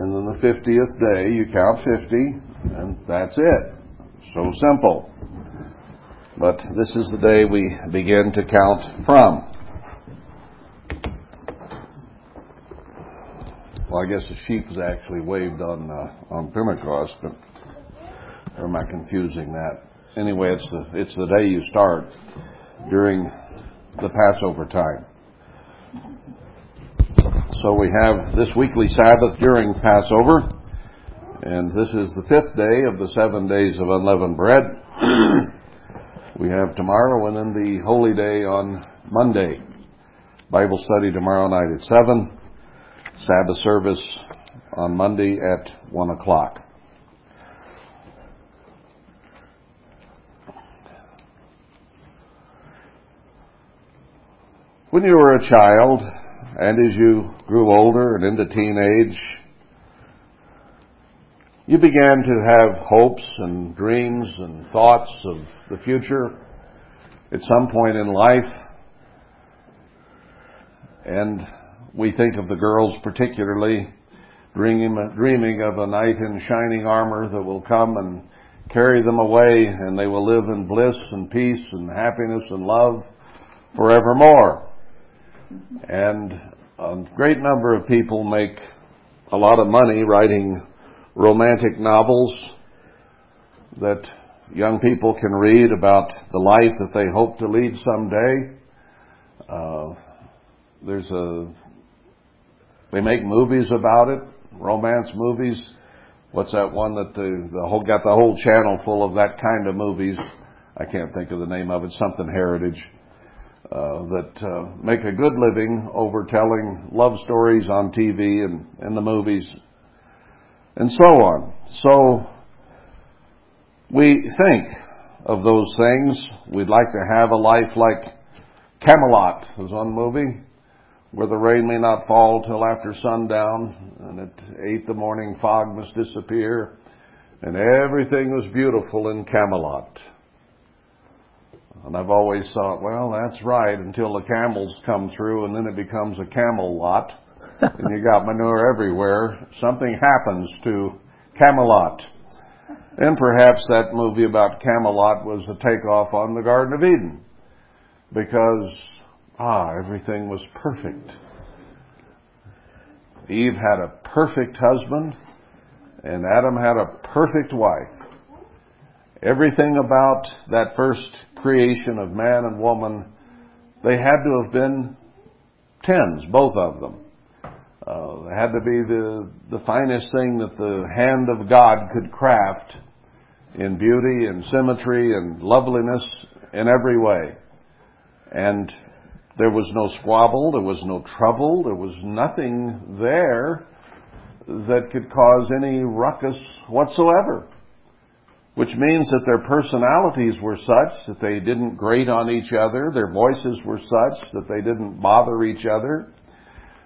and then the 50th day you count 50, and that's it. So simple. But this is the day we begin to count from. Well, I guess the sheep is actually waved on uh, on Pentecost, but or am I confusing that? Anyway, it's the it's the day you start during the Passover time. So we have this weekly Sabbath during Passover, and this is the fifth day of the seven days of unleavened bread. we have tomorrow and then the holy day on Monday. Bible study tomorrow night at 7. Sabbath service on Monday at 1 o'clock. When you were a child, and as you grew older and into teenage, you began to have hopes and dreams and thoughts of the future at some point in life. And we think of the girls particularly dreaming, dreaming of a knight in shining armor that will come and carry them away and they will live in bliss and peace and happiness and love forevermore. And a great number of people make a lot of money writing romantic novels that young people can read about the life that they hope to lead someday. Uh, there's a they make movies about it, romance movies. What's that one that the, the whole got the whole channel full of that kind of movies? I can't think of the name of it. Something Heritage. Uh, that uh, make a good living over telling love stories on TV and in the movies and so on. So we think of those things. We'd like to have a life like Camelot. There's one movie where the rain may not fall till after sundown, and at eight the morning fog must disappear, and everything was beautiful in Camelot. And I've always thought, well, that's right until the camels come through and then it becomes a camel lot and you got manure everywhere. Something happens to Camelot. And perhaps that movie about Camelot was a takeoff on the Garden of Eden because, ah, everything was perfect. Eve had a perfect husband and Adam had a perfect wife. Everything about that first creation of man and woman, they had to have been tens, both of them. Uh, they had to be the, the finest thing that the hand of God could craft in beauty and symmetry and loveliness in every way. And there was no squabble, there was no trouble, there was nothing there that could cause any ruckus whatsoever which means that their personalities were such that they didn't grate on each other, their voices were such that they didn't bother each other,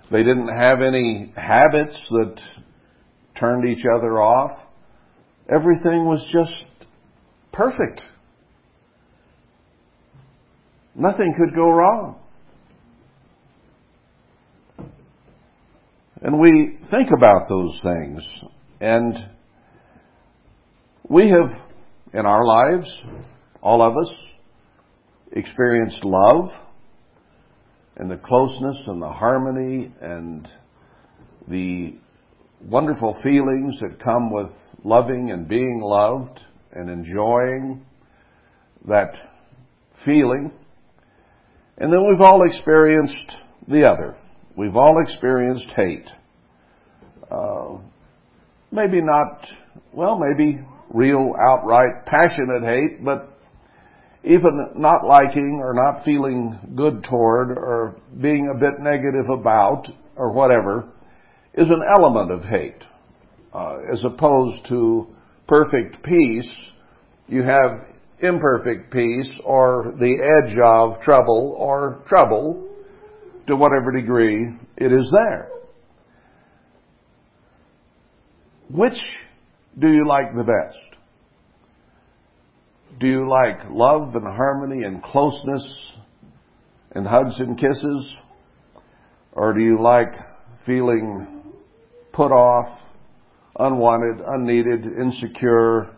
they didn't have any habits that turned each other off. Everything was just perfect. Nothing could go wrong. And we think about those things and we have in our lives, all of us, experienced love and the closeness and the harmony and the wonderful feelings that come with loving and being loved and enjoying that feeling. And then we've all experienced the other. We've all experienced hate. Uh, maybe not, well, maybe real, outright, passionate hate, but even not liking or not feeling good toward or being a bit negative about or whatever is an element of hate. Uh, as opposed to perfect peace, you have imperfect peace or the edge of trouble or trouble to whatever degree it is there. Which do you like the best? Do you like love and harmony and closeness and hugs and kisses? Or do you like feeling put off, unwanted, unneeded, insecure,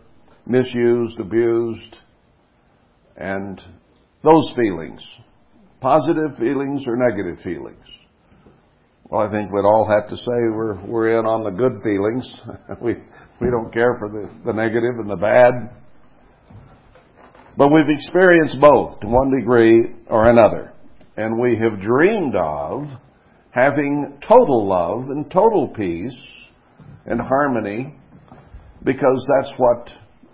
misused, abused, and those feelings. Positive feelings or negative feelings. Well, I think we'd all have to say we're, we're in on the good feelings. we, we don't care for the, the negative and the bad. But we've experienced both to one degree or another. And we have dreamed of having total love and total peace and harmony because that's what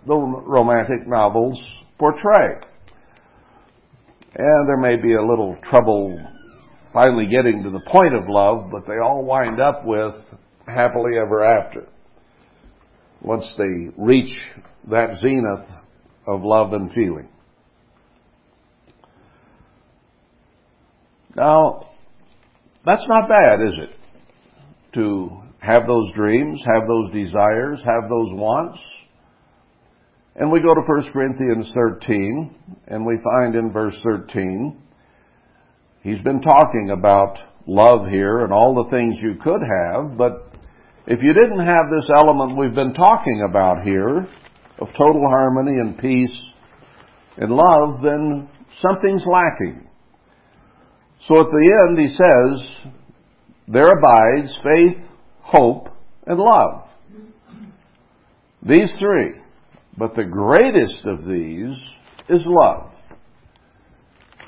the romantic novels portray. And there may be a little trouble finally getting to the point of love, but they all wind up with happily ever after. Once they reach that zenith of love and feeling. Now, that's not bad, is it? To have those dreams, have those desires, have those wants. And we go to 1 Corinthians 13, and we find in verse 13, he's been talking about love here and all the things you could have, but if you didn't have this element we've been talking about here, of total harmony and peace and love, then something's lacking. So at the end he says, there abides faith, hope, and love. These three. But the greatest of these is love.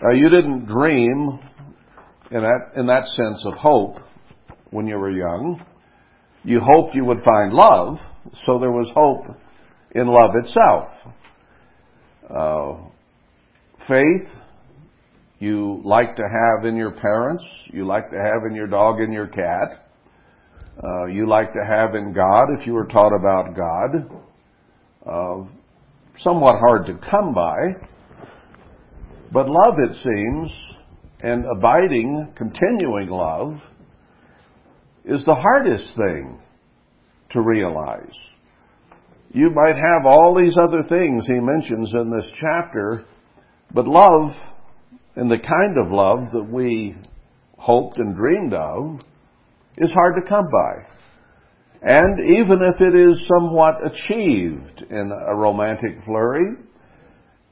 Now you didn't dream in that, in that sense of hope when you were young. You hoped you would find love, so there was hope in love itself. Uh, faith, you like to have in your parents, you like to have in your dog and your cat, uh, you like to have in God if you were taught about God. Uh, somewhat hard to come by, but love, it seems, and abiding, continuing love, is the hardest thing to realize. You might have all these other things he mentions in this chapter, but love, and the kind of love that we hoped and dreamed of, is hard to come by. And even if it is somewhat achieved in a romantic flurry,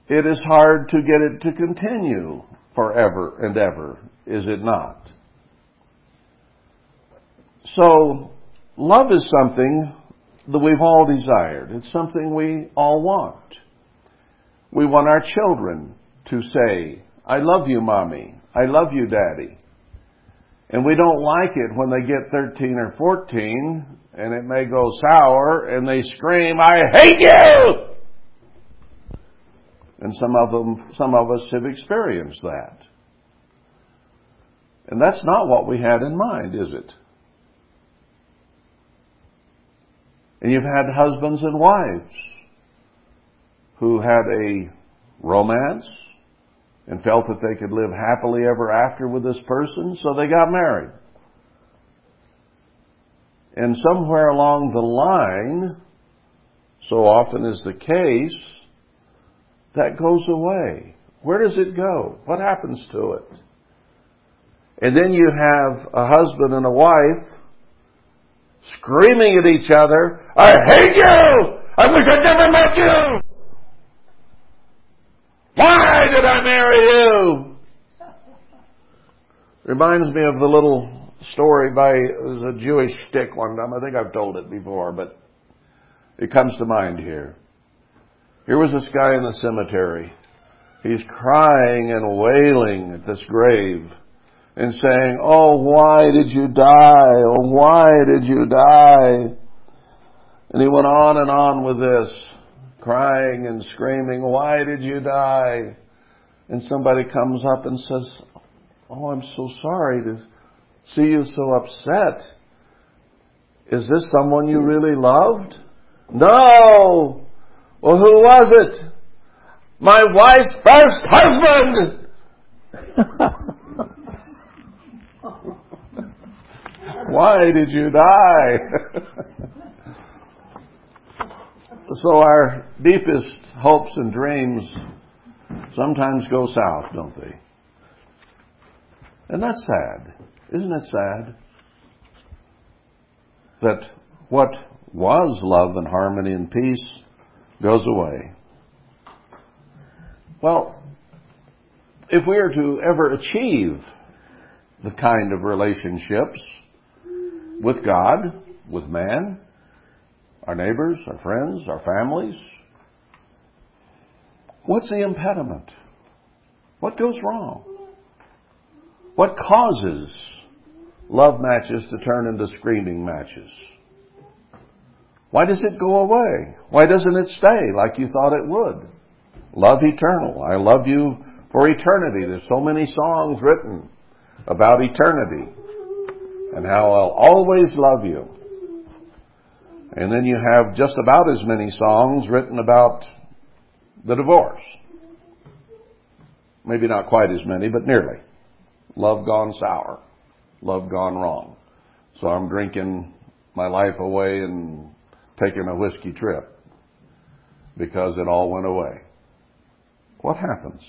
it is hard to get it to continue forever and ever, is it not? So, love is something that we've all desired. It's something we all want. We want our children to say, I love you, mommy. I love you, daddy. And we don't like it when they get 13 or 14 and it may go sour and they scream, I hate you! And some of them, some of us have experienced that. And that's not what we had in mind, is it? And you've had husbands and wives who had a romance and felt that they could live happily ever after with this person, so they got married. And somewhere along the line, so often is the case, that goes away. Where does it go? What happens to it? And then you have a husband and a wife screaming at each other, I hate you! I wish I'd never met you! Why did I marry you? Reminds me of the little story by it was a Jewish stick one time. I think I've told it before, but it comes to mind here. Here was this guy in the cemetery. He's crying and wailing at this grave and saying, Oh, why did you die? Oh, why did you die? And he went on and on with this, crying and screaming, Why did you die? And somebody comes up and says, Oh, I'm so sorry to see you so upset. Is this someone you really loved? No! Well, who was it? My wife's first husband! Why did you die? so our deepest hopes and dreams sometimes go south, don't they? And that's sad. Isn't it sad? That what was love and harmony and peace goes away. Well, if we are to ever achieve the kind of relationships with God, with man, our neighbors, our friends, our families, what's the impediment? What goes wrong? What causes love matches to turn into screaming matches? Why does it go away? Why doesn't it stay like you thought it would? Love eternal. I love you for eternity. There's so many songs written about eternity and how I'll always love you. And then you have just about as many songs written about the divorce. Maybe not quite as many, but nearly. Love gone sour. Love gone wrong. So I'm drinking my life away and taking a whiskey trip because it all went away. What happens?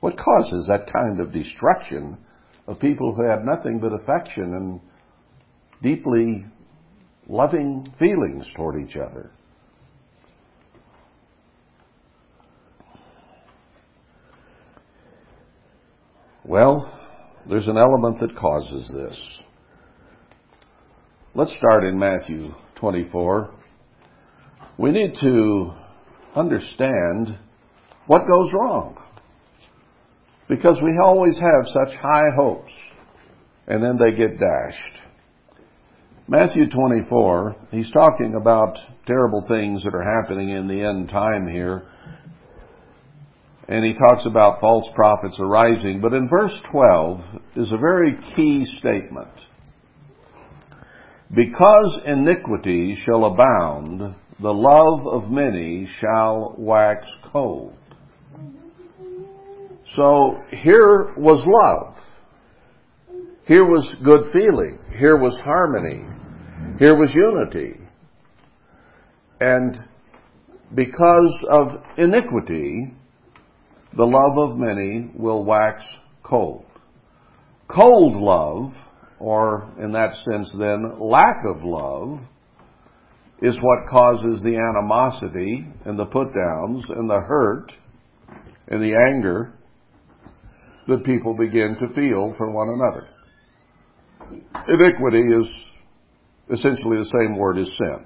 What causes that kind of destruction of people who have nothing but affection and deeply loving feelings toward each other? Well, there's an element that causes this. Let's start in Matthew 24. We need to understand what goes wrong. Because we always have such high hopes, and then they get dashed. Matthew 24, he's talking about terrible things that are happening in the end time here. And he talks about false prophets arising. But in verse 12 is a very key statement. Because iniquity shall abound, the love of many shall wax cold. So here was love. Here was good feeling. Here was harmony. Here was unity. And because of iniquity, the love of many will wax cold. Cold love, or in that sense then, lack of love, is what causes the animosity and the put downs and the hurt and the anger that people begin to feel for one another. Iniquity is essentially the same word as sin.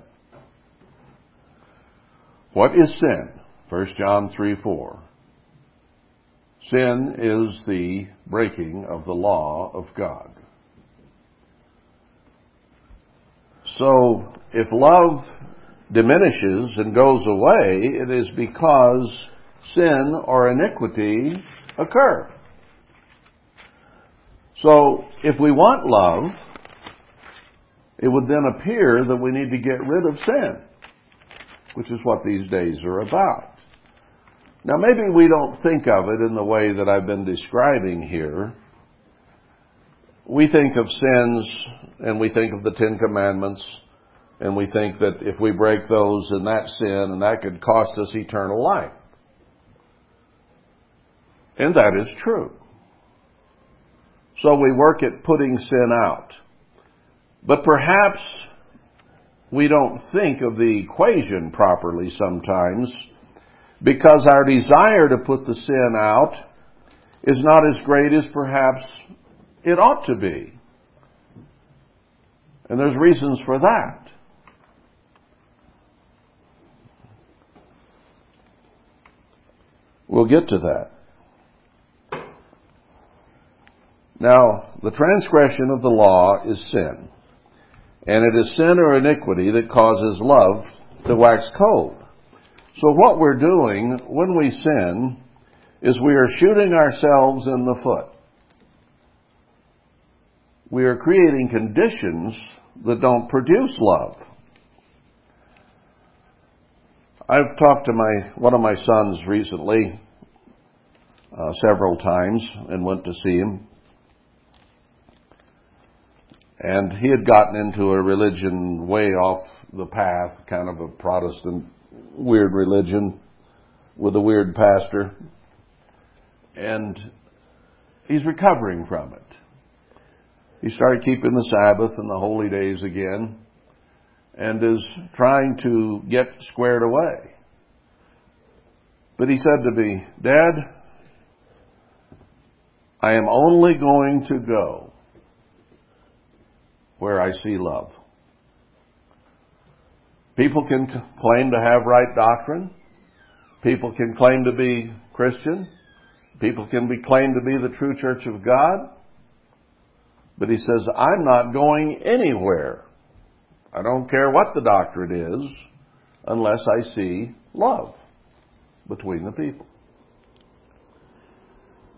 What is sin? 1 John 3 4. Sin is the breaking of the law of God. So, if love diminishes and goes away, it is because sin or iniquity occur. So, if we want love, it would then appear that we need to get rid of sin, which is what these days are about. Now, maybe we don't think of it in the way that I've been describing here. We think of sins and we think of the Ten Commandments and we think that if we break those and that sin and that could cost us eternal life. And that is true. So we work at putting sin out. But perhaps we don't think of the equation properly sometimes because our desire to put the sin out is not as great as perhaps it ought to be. And there's reasons for that. We'll get to that. Now, the transgression of the law is sin. And it is sin or iniquity that causes love to wax cold. So what we're doing when we sin is we are shooting ourselves in the foot. We are creating conditions that don't produce love. I've talked to my one of my sons recently uh, several times and went to see him. And he had gotten into a religion way off the path, kind of a Protestant weird religion with a weird pastor. And he's recovering from it. He started keeping the Sabbath and the holy days again. and is trying to get squared away. But he said to me, Dad, I am only going to go where I see love. People can claim to have right doctrine. People can claim to be Christian. People can be claimed to be the true church of God. But he says, I'm not going anywhere. I don't care what the doctrine is unless I see love between the people.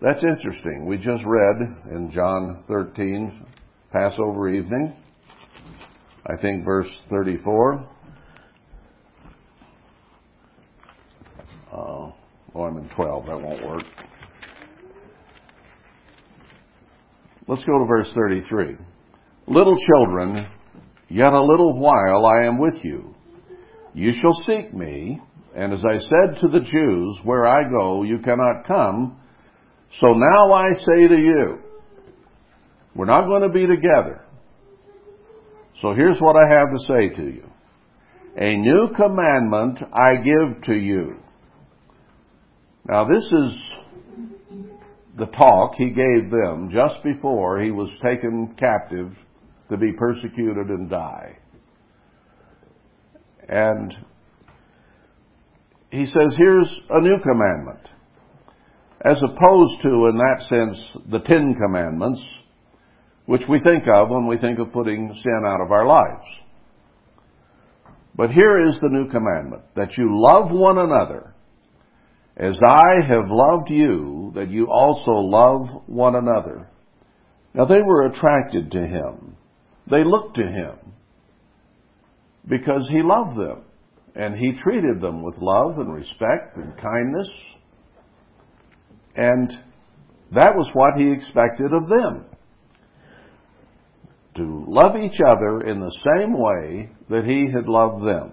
That's interesting. We just read in John 13, Passover evening, I think verse 34. Uh, oh, I'm in 12. That won't work. Let's go to verse 33. Little children, yet a little while I am with you. You shall seek me, and as I said to the Jews, where I go, you cannot come. So now I say to you, we're not going to be together. So here's what I have to say to you. A new commandment I give to you. Now this is the talk he gave them just before he was taken captive to be persecuted and die. And he says, here's a new commandment. As opposed to, in that sense, the Ten Commandments, which we think of when we think of putting sin out of our lives. But here is the new commandment, that you love one another as I have loved you, that you also love one another. Now they were attracted to him. They looked to him because he loved them and he treated them with love and respect and kindness. And that was what he expected of them. To love each other in the same way that he had loved them.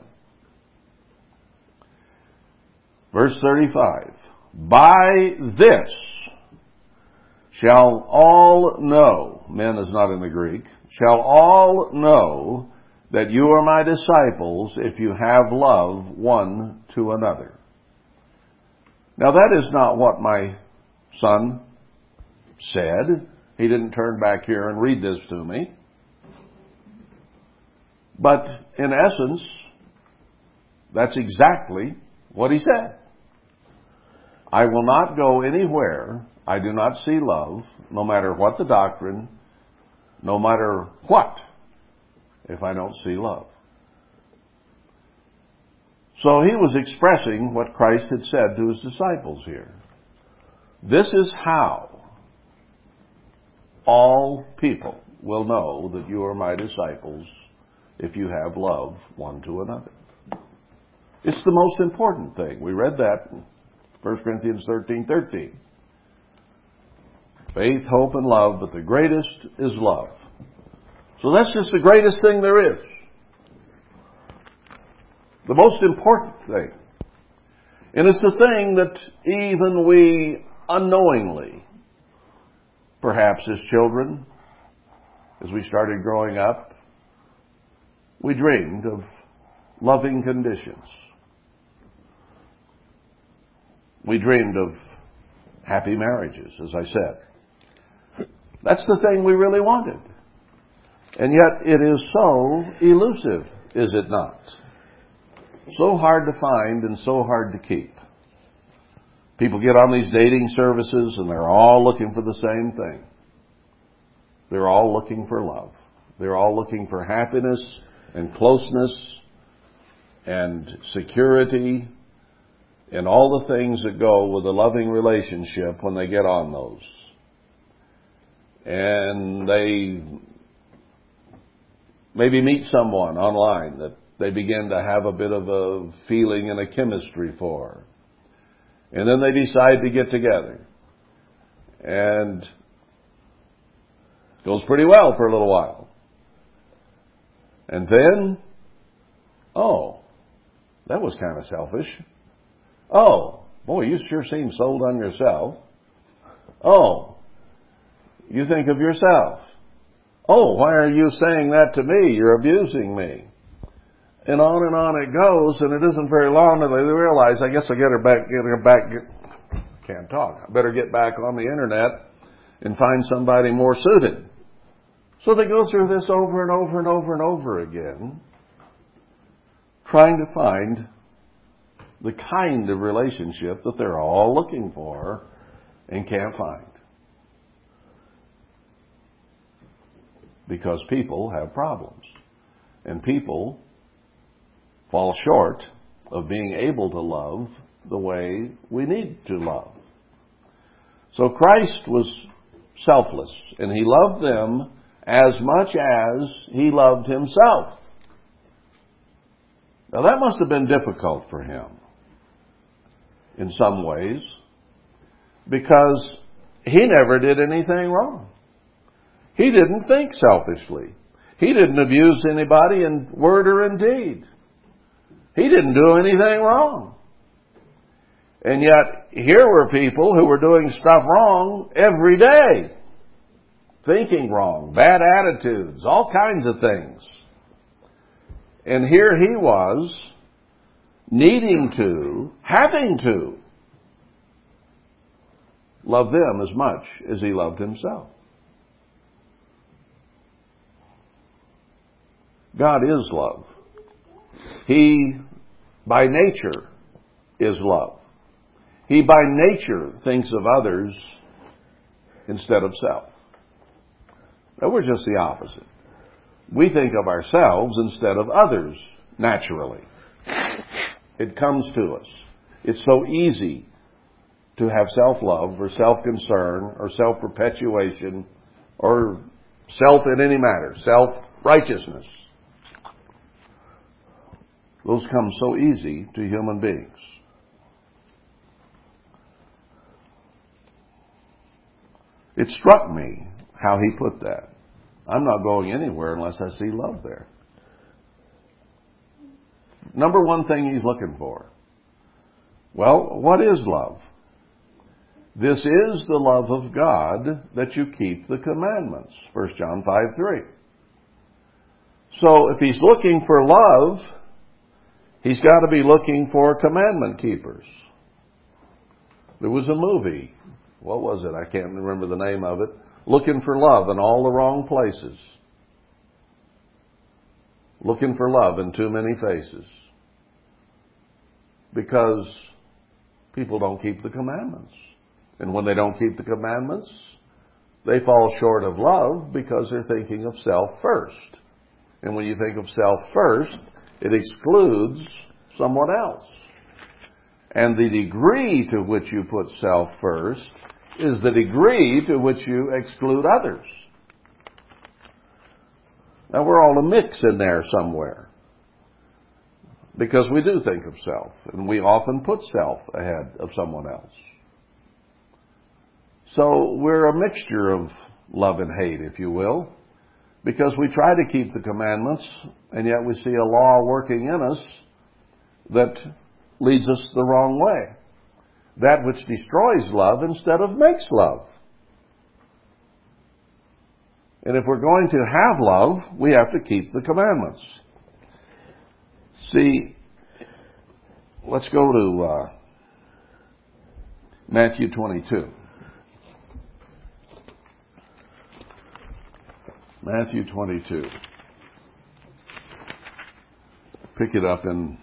Verse 35. By this shall all know, men is not in the Greek, shall all know that you are my disciples if you have love one to another. Now that is not what my son said. He didn't turn back here and read this to me. But in essence, that's exactly what he said. I will not go anywhere I do not see love, no matter what the doctrine, no matter what, if I don't see love. So he was expressing what Christ had said to his disciples here. This is how all people will know that you are my disciples if you have love one to another. It's the most important thing. We read that in 1 Corinthians 13 13. Faith, hope, and love, but the greatest is love. So that's just the greatest thing there is. The most important thing. And it's the thing that even we unknowingly, perhaps as children, as we started growing up, we dreamed of loving conditions. We dreamed of happy marriages, as I said. That's the thing we really wanted. And yet it is so elusive, is it not? So hard to find and so hard to keep. People get on these dating services and they're all looking for the same thing. They're all looking for love. They're all looking for happiness and closeness and security and all the things that go with a loving relationship when they get on those. And they maybe meet someone online that they begin to have a bit of a feeling and a chemistry for. And then they decide to get together. And it goes pretty well for a little while. And then, oh, that was kind of selfish. Oh, boy, you sure seem sold on yourself. Oh, you think of yourself. Oh, why are you saying that to me? You're abusing me. And on and on it goes, and it isn't very long until they realize, I guess I get her back, get her back, get, can't talk. I better get back on the internet and find somebody more suited. So they go through this over and over and over and over again, trying to find the kind of relationship that they're all looking for and can't find. Because people have problems. And people fall short of being able to love the way we need to love. So Christ was selfless, and he loved them as much as he loved himself. Now that must have been difficult for him in some ways because he never did anything wrong. He didn't think selfishly. He didn't abuse anybody in word or in deed. He didn't do anything wrong. And yet, here were people who were doing stuff wrong every day. Thinking wrong, bad attitudes, all kinds of things. And here he was, needing to, having to, love them as much as he loved himself. God is love. He, by nature, is love. He, by nature, thinks of others instead of self. Now, we're just the opposite. We think of ourselves instead of others, naturally. It comes to us. It's so easy to have self-love or self-concern or self-perpetuation or self in any matter, self-righteousness. Those come so easy to human beings. It struck me how he put that. I'm not going anywhere unless I see love there. Number one thing he's looking for. Well, what is love? This is the love of God that you keep the commandments. 1 John 5 3. So if he's looking for love, he's got to be looking for commandment keepers. There was a movie. What was it? I can't remember the name of it. Looking for love in all the wrong places. Looking for love in too many faces. Because people don't keep the commandments. And when they don't keep the commandments, they fall short of love because they're thinking of self first. And when you think of self first, it excludes someone else. And the degree to which you put self first is the degree to which you exclude others. Now we're all a mix in there somewhere. Because we do think of self, and we often put self ahead of someone else. So we're a mixture of love and hate, if you will, because we try to keep the commandments, and yet we see a law working in us that leads us the wrong way. That which destroys love instead of makes love. And if we're going to have love, we have to keep the commandments. See, let's go to uh, Matthew 22. Matthew 22. Pick it up in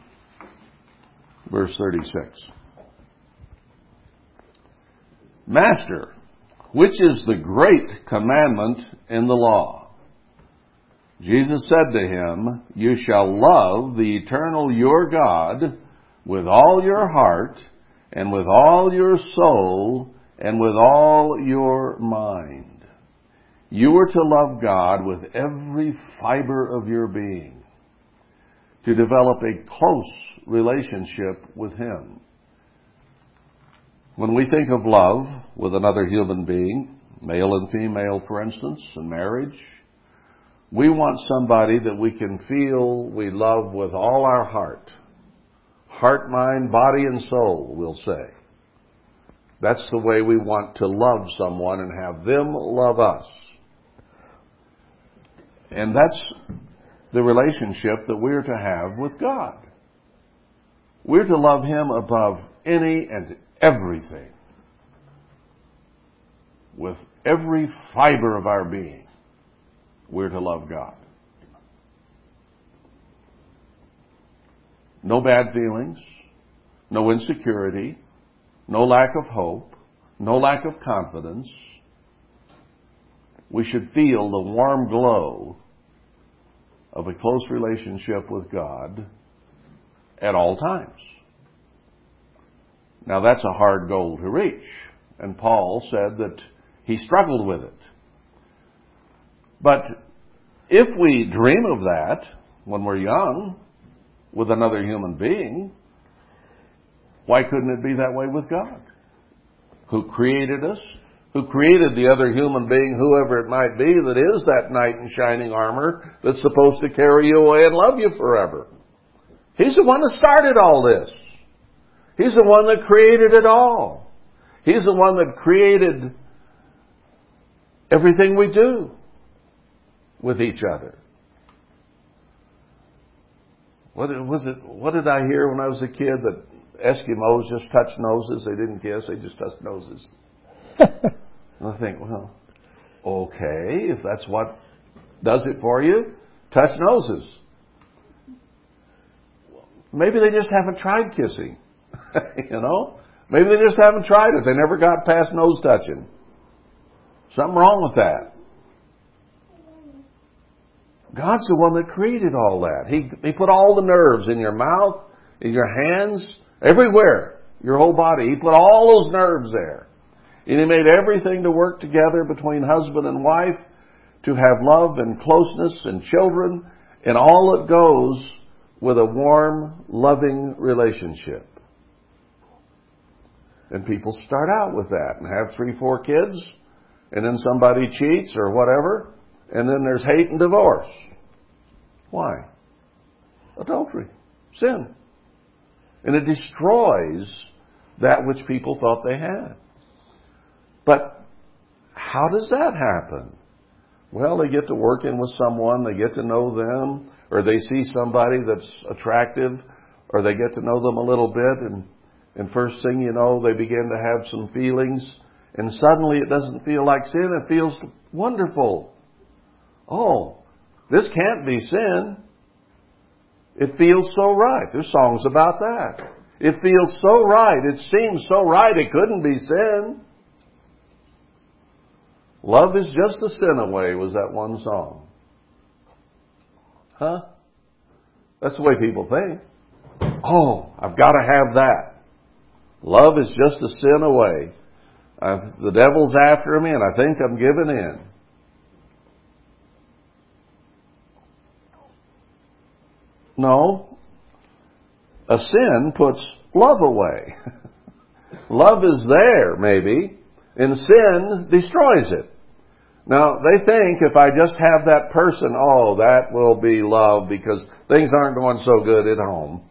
verse 36. Master, which is the great commandment in the law? Jesus said to him, You shall love the eternal your God with all your heart, and with all your soul, and with all your mind. You are to love God with every fiber of your being, to develop a close relationship with Him. When we think of love with another human being, male and female, for instance, in marriage, we want somebody that we can feel we love with all our heart. Heart, mind, body, and soul, we'll say. That's the way we want to love someone and have them love us. And that's the relationship that we're to have with God. We're to love Him above any and everything. With every fiber of our being, we're to love God. No bad feelings, no insecurity, no lack of hope, no lack of confidence. We should feel the warm glow of a close relationship with God at all times. Now that's a hard goal to reach. And Paul said that he struggled with it. But if we dream of that when we're young with another human being, why couldn't it be that way with God? Who created us, who created the other human being, whoever it might be, that is that knight in shining armor that's supposed to carry you away and love you forever. He's the one that started all this. He's the one that created it all. He's the one that created everything we do with each other. What was it? What did I hear when I was a kid that Eskimos just touch noses? They didn't kiss; they just touched noses. I think, well, okay, if that's what does it for you, touch noses. Maybe they just haven't tried kissing. you know? Maybe they just haven't tried it. They never got past nose touching. Something wrong with that. God's the one that created all that. He, he put all the nerves in your mouth, in your hands, everywhere, your whole body. He put all those nerves there. And He made everything to work together between husband and wife to have love and closeness and children and all that goes with a warm, loving relationship. And people start out with that and have three, four kids, and then somebody cheats or whatever, and then there's hate and divorce. Why? Adultery. Sin. And it destroys that which people thought they had. But how does that happen? Well, they get to working with someone, they get to know them, or they see somebody that's attractive, or they get to know them a little bit, and and first thing you know, they begin to have some feelings, and suddenly it doesn't feel like sin, it feels wonderful. Oh, this can't be sin. It feels so right. There's songs about that. It feels so right. It seems so right. It couldn't be sin. Love is just a sin away was that one song. Huh? That's the way people think. Oh, I've got to have that. Love is just a sin away. Uh, the devil's after me, and I think I'm giving in. No. A sin puts love away. love is there, maybe, and sin destroys it. Now, they think if I just have that person, oh, that will be love because things aren't going so good at home.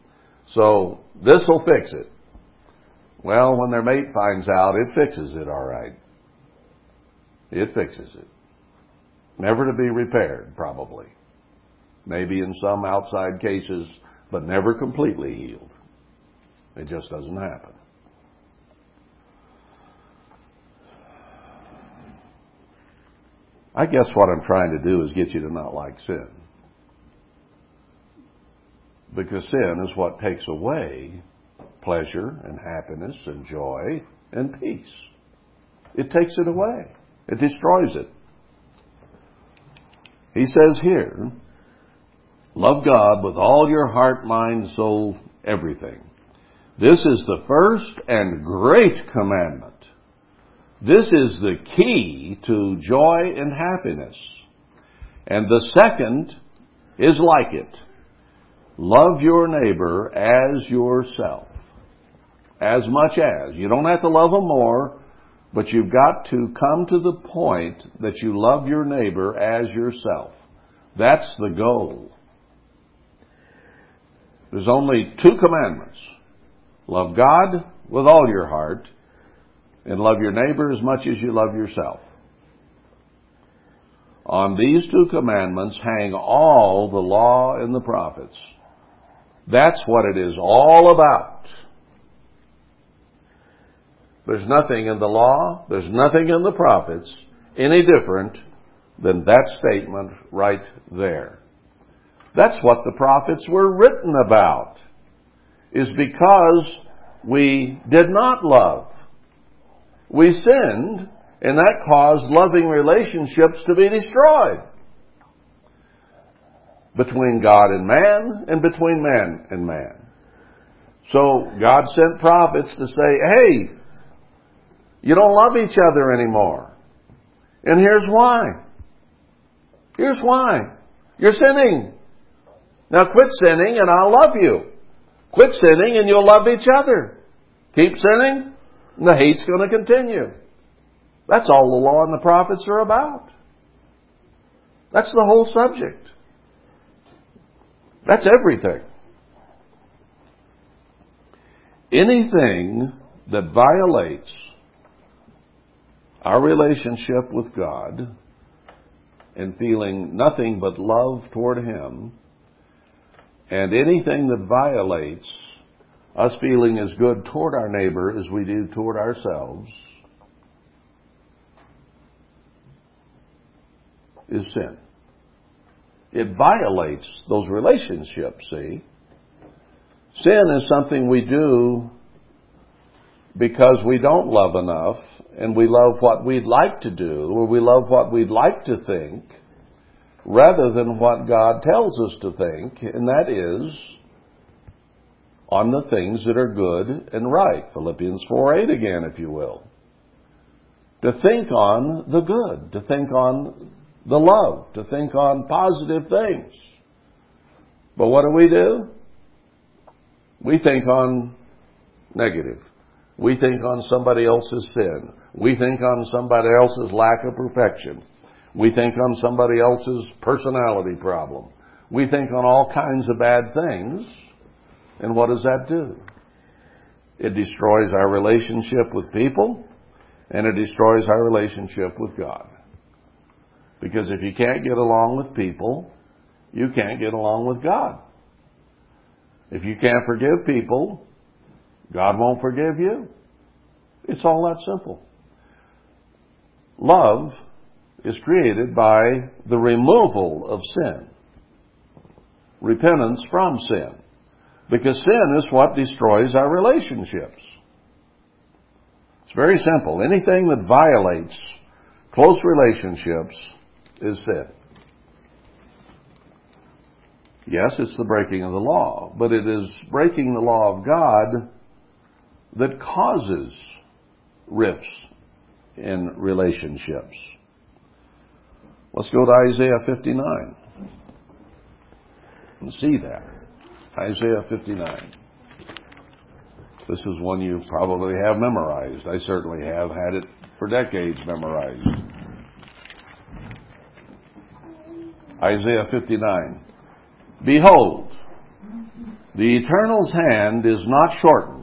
So this will fix it. Well, when their mate finds out, it fixes it all right. It fixes it. Never to be repaired, probably. Maybe in some outside cases, but never completely healed. It just doesn't happen. I guess what I'm trying to do is get you to not like sin. Because sin is what takes away pleasure and happiness and joy and peace. It takes it away. It destroys it. He says here, love God with all your heart, mind, soul, everything. This is the first and great commandment. This is the key to joy and happiness. And the second is like it. Love your neighbor as yourself as much as. You don't have to love them more, but you've got to come to the point that you love your neighbor as yourself. That's the goal. There's only two commandments. Love God with all your heart and love your neighbor as much as you love yourself. On these two commandments hang all the law and the prophets. That's what it is all about. There's nothing in the law, there's nothing in the prophets any different than that statement right there. That's what the prophets were written about, is because we did not love. We sinned, and that caused loving relationships to be destroyed. Between God and man, and between man and man. So God sent prophets to say, hey, you don't love each other anymore. And here's why. Here's why. You're sinning. Now quit sinning and I'll love you. Quit sinning and you'll love each other. Keep sinning and the hate's going to continue. That's all the law and the prophets are about. That's the whole subject. That's everything. Anything that violates our relationship with God and feeling nothing but love toward Him, and anything that violates us feeling as good toward our neighbor as we do toward ourselves is sin. It violates those relationships, see? Sin is something we do because we don't love enough and we love what we'd like to do or we love what we'd like to think rather than what God tells us to think, and that is on the things that are good and right. Philippians 4 8 again, if you will. To think on the good, to think on the love, to think on positive things. But what do we do? We think on negative. We think on somebody else's sin. We think on somebody else's lack of perfection. We think on somebody else's personality problem. We think on all kinds of bad things. And what does that do? It destroys our relationship with people and it destroys our relationship with God. Because if you can't get along with people, you can't get along with God. If you can't forgive people, God won't forgive you. It's all that simple. Love is created by the removal of sin. Repentance from sin. Because sin is what destroys our relationships. It's very simple. Anything that violates close relationships is sin. Yes, it's the breaking of the law, but it is breaking the law of God that causes rifts in relationships. Let's go to Isaiah 59 and see that. Isaiah 59. This is one you probably have memorized. I certainly have had it for decades memorized. Isaiah 59. Behold, the Eternal's hand is not shortened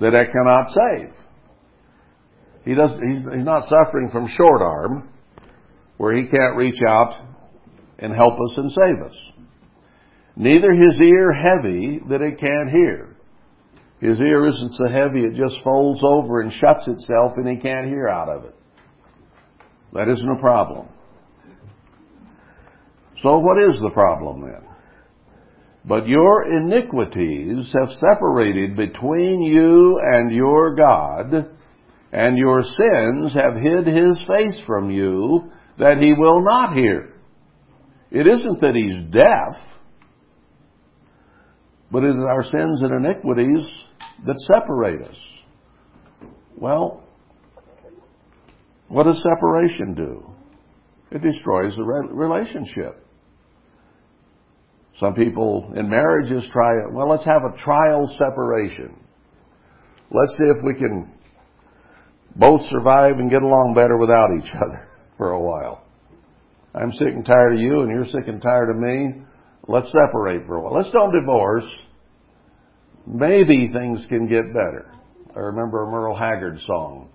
that it cannot save. He does, he's not suffering from short arm where he can't reach out and help us and save us. Neither his ear heavy that it can't hear. His ear isn't so heavy it just folds over and shuts itself and he can't hear out of it. That isn't a problem. So what is the problem then? But your iniquities have separated between you and your God, and your sins have hid his face from you, that he will not hear. It isn't that he's deaf, but it is our sins and iniquities that separate us. Well, what does separation do? It destroys the relationship. Some people in marriages try, well, let's have a trial separation. Let's see if we can both survive and get along better without each other for a while. I'm sick and tired of you and you're sick and tired of me. Let's separate for a while. Let's don't divorce. Maybe things can get better. I remember a Merle Haggard song.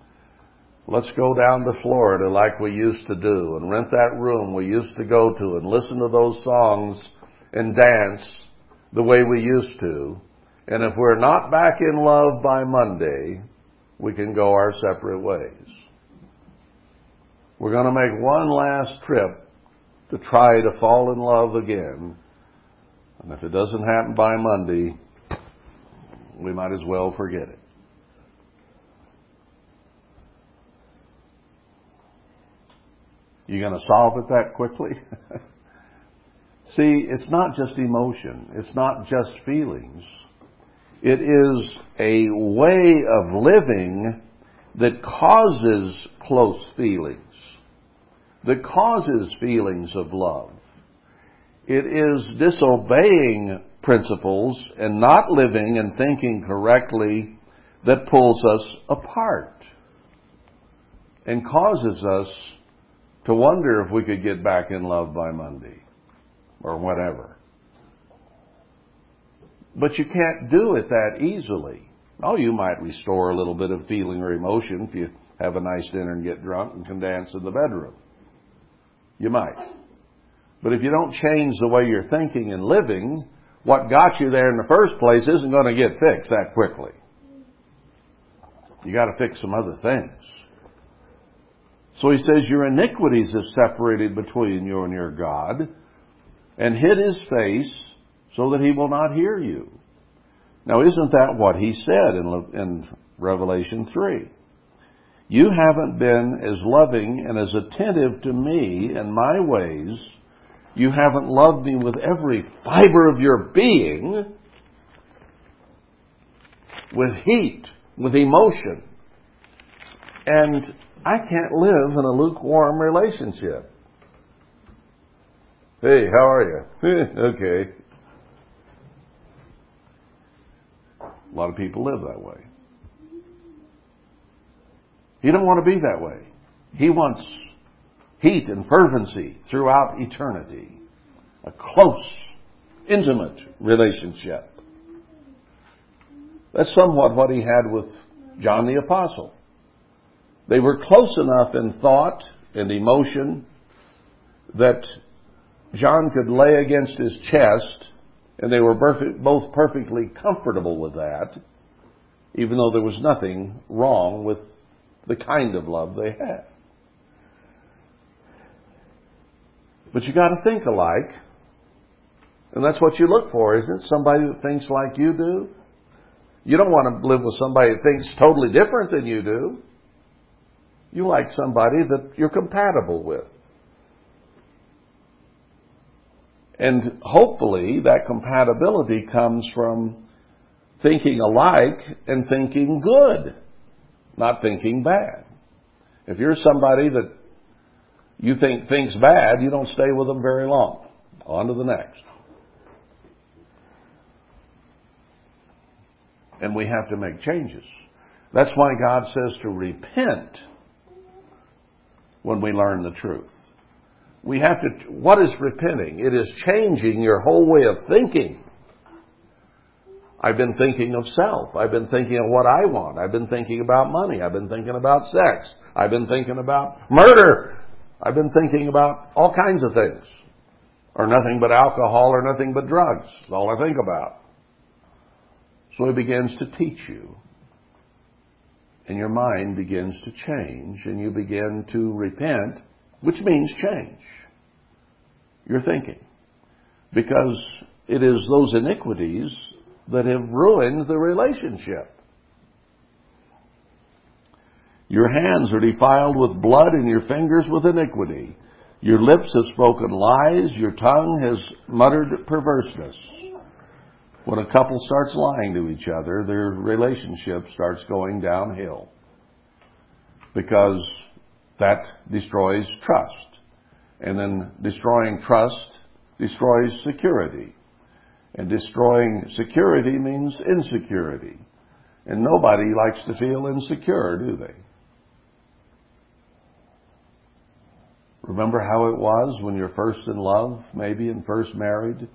Let's go down to Florida like we used to do and rent that room we used to go to and listen to those songs and dance the way we used to. And if we're not back in love by Monday, we can go our separate ways. We're going to make one last trip to try to fall in love again. And if it doesn't happen by Monday, we might as well forget it. You going to solve it that quickly? See, it's not just emotion. It's not just feelings. It is a way of living that causes close feelings, that causes feelings of love. It is disobeying principles and not living and thinking correctly that pulls us apart and causes us to wonder if we could get back in love by Monday or whatever. But you can't do it that easily. Oh, you might restore a little bit of feeling or emotion if you have a nice dinner and get drunk and can dance in the bedroom. You might. But if you don't change the way you're thinking and living, what got you there in the first place isn't going to get fixed that quickly. You got to fix some other things. So he says, Your iniquities have separated between you and your God, and hid his face so that he will not hear you. Now, isn't that what he said in, in Revelation 3? You haven't been as loving and as attentive to me and my ways. You haven't loved me with every fiber of your being, with heat, with emotion. And I can't live in a lukewarm relationship. Hey, how are you? okay. A lot of people live that way. He don't want to be that way. He wants heat and fervency throughout eternity. A close, intimate relationship. That's somewhat what he had with John the Apostle. They were close enough in thought and emotion that John could lay against his chest, and they were both perfectly comfortable with that, even though there was nothing wrong with the kind of love they had. But you got to think alike, and that's what you look for, isn't it? Somebody that thinks like you do. You don't want to live with somebody that thinks totally different than you do. You like somebody that you're compatible with. And hopefully that compatibility comes from thinking alike and thinking good, not thinking bad. If you're somebody that you think thinks bad, you don't stay with them very long. On to the next. And we have to make changes. That's why God says to repent when we learn the truth. We have to, what is repenting? It is changing your whole way of thinking. I've been thinking of self. I've been thinking of what I want. I've been thinking about money. I've been thinking about sex. I've been thinking about murder. I've been thinking about all kinds of things. Or nothing but alcohol or nothing but drugs. That's all I think about. So he begins to teach you and your mind begins to change and you begin to repent, which means change your thinking. Because it is those iniquities that have ruined the relationship. Your hands are defiled with blood and your fingers with iniquity. Your lips have spoken lies. Your tongue has muttered perverseness. When a couple starts lying to each other, their relationship starts going downhill. Because that destroys trust. And then destroying trust destroys security. And destroying security means insecurity. And nobody likes to feel insecure, do they? Remember how it was when you're first in love, maybe, and first married?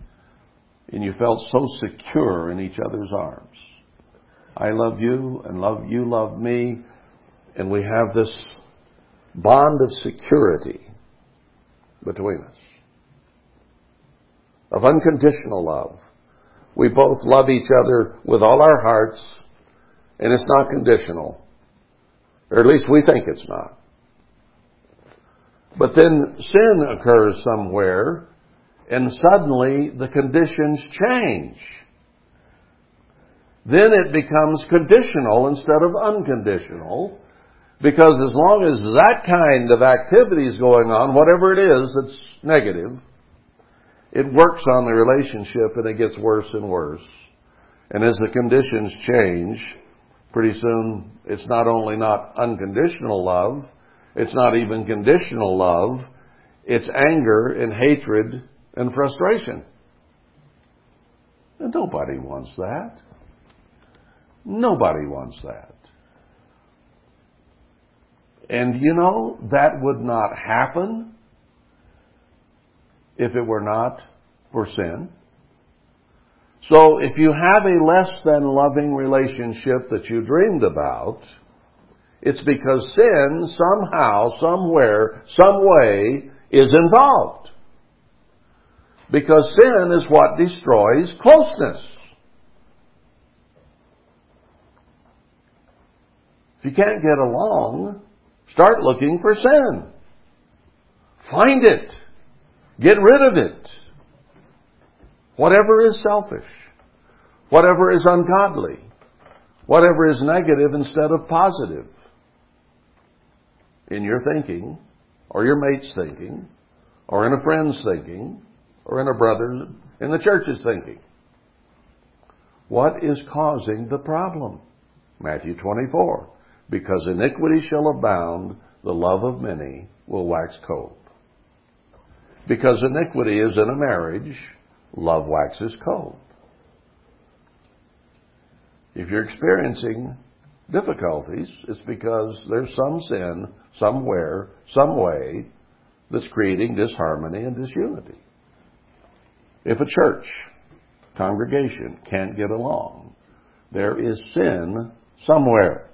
and you felt so secure in each other's arms. I love you and love you love me And we have this bond of security between us, of unconditional love. We both love each other with all our hearts, and it's not conditional. Or at least we think it's not. But then sin occurs somewhere, and suddenly the conditions change. Then it becomes conditional instead of unconditional, because as long as that kind of activity is going on, whatever it is that's negative, it works on the relationship and it gets worse and worse. And as the conditions change, pretty soon it's not only not unconditional love, it's not even conditional love, it's anger and hatred and frustration. And nobody wants that. Nobody wants that. And you know, that would not happen if it were not for sin. So if you have a less than loving relationship that you dreamed about, it's because sin somehow, somewhere, some way is involved. Because sin is what destroys closeness. If you can't get along, Start looking for sin. Find it. Get rid of it. Whatever is selfish, whatever is ungodly, whatever is negative instead of positive in your thinking, or your mate's thinking, or in a friend's thinking, or in a brother's, in the church's thinking. What is causing the problem? Matthew 24. Because iniquity shall abound, the love of many will wax cold. Because iniquity is in a marriage, love waxes cold. If you're experiencing difficulties, it's because there's some sin somewhere, some way, that's creating disharmony and disunity. If a church, congregation can't get along, there is sin somewhere.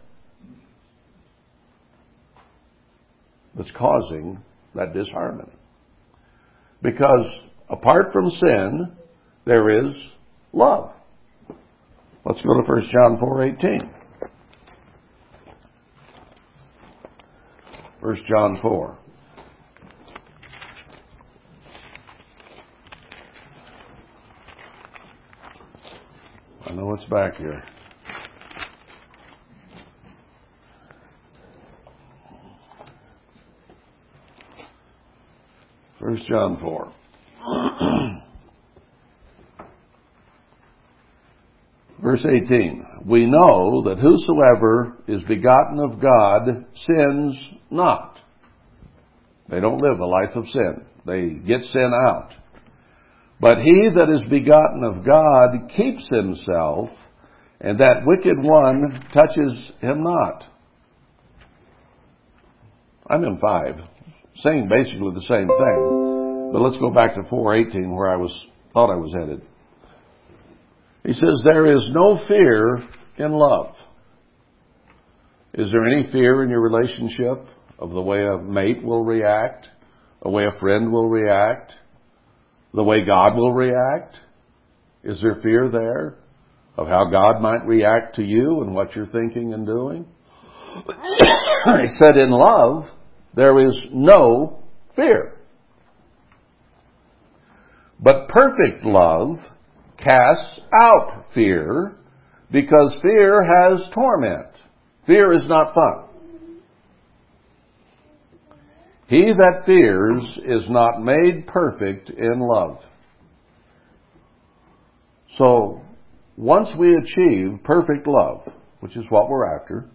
That's causing that disharmony. Because apart from sin, there is love. Let's go to 1 John 4:18. 1 John 4. I know it's back here. 1 John 4. Verse 18. We know that whosoever is begotten of God sins not. They don't live a life of sin. They get sin out. But he that is begotten of God keeps himself, and that wicked one touches him not. I'm in five saying basically the same thing. But let's go back to 418 where I was thought I was headed. He says there is no fear in love. Is there any fear in your relationship of the way a mate will react, the way a friend will react, the way God will react? Is there fear there of how God might react to you and what you're thinking and doing? he said in love, there is no fear. But perfect love casts out fear because fear has torment. Fear is not fun. He that fears is not made perfect in love. So, once we achieve perfect love, which is what we're after,